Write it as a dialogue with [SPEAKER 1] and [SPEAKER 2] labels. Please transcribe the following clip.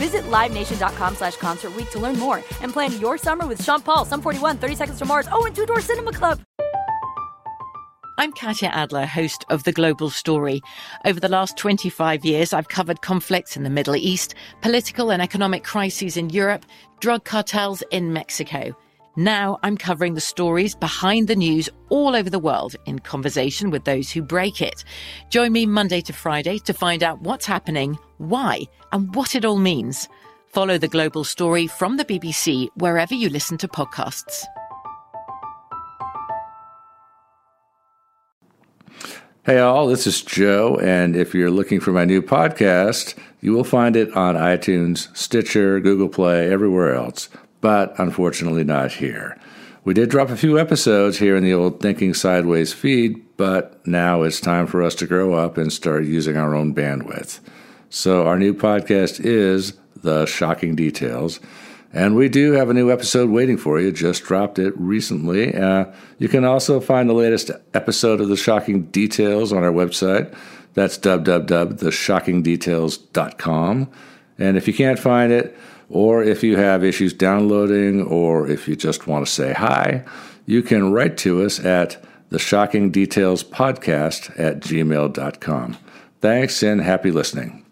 [SPEAKER 1] Visit LiveNation.com slash Concert to learn more and plan your summer with Sean Paul, Sum 41, 30 Seconds to Mars, oh, and Two Door Cinema Club.
[SPEAKER 2] I'm Katya Adler, host of The Global Story. Over the last 25 years, I've covered conflicts in the Middle East, political and economic crises in Europe, drug cartels in Mexico. Now I'm covering the stories behind the news all over the world in conversation with those who break it. Join me Monday to Friday to find out what's happening, why, and what it all means. Follow the global story from the BBC wherever you listen to podcasts.
[SPEAKER 3] Hey, all, this is Joe, and if you're looking for my new podcast, you will find it on iTunes, Stitcher, Google Play, everywhere else, but unfortunately not here. We did drop a few episodes here in the old Thinking Sideways feed, but now it's time for us to grow up and start using our own bandwidth. So, our new podcast is The Shocking Details. And we do have a new episode waiting for you. Just dropped it recently. Uh, you can also find the latest episode of The Shocking Details on our website. That's www.theshockingdetails.com. And if you can't find it, or if you have issues downloading, or if you just want to say hi, you can write to us at the Shocking Details Podcast at gmail.com. Thanks and happy listening.